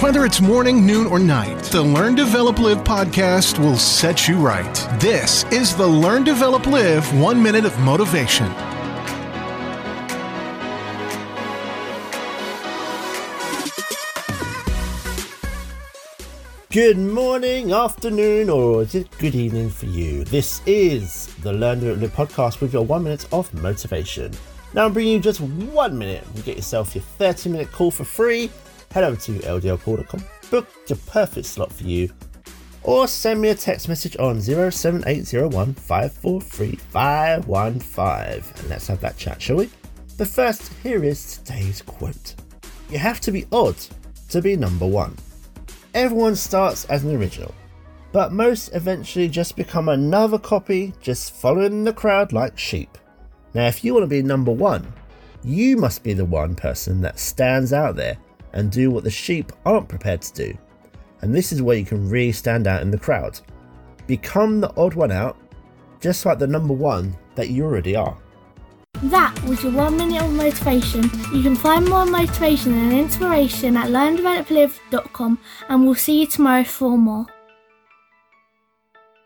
Whether it's morning, noon, or night, the Learn, Develop, Live podcast will set you right. This is the Learn, Develop, Live One Minute of Motivation. Good morning, afternoon, or is it good evening for you? This is the Learn to Live podcast with your one minute of motivation. Now I'm bringing you just one minute. You get yourself your 30 minute call for free. Head over to ldlcall.com, book your perfect slot for you, or send me a text message on 07801 543 515 and let's have that chat, shall we? But first, here is today's quote You have to be odd to be number one. Everyone starts as an original, but most eventually just become another copy, just following the crowd like sheep. Now, if you want to be number one, you must be the one person that stands out there and do what the sheep aren't prepared to do. And this is where you can really stand out in the crowd. Become the odd one out, just like the number one that you already are. That was your one minute of motivation. You can find more motivation and inspiration at learndeveloplive.com and we'll see you tomorrow for more.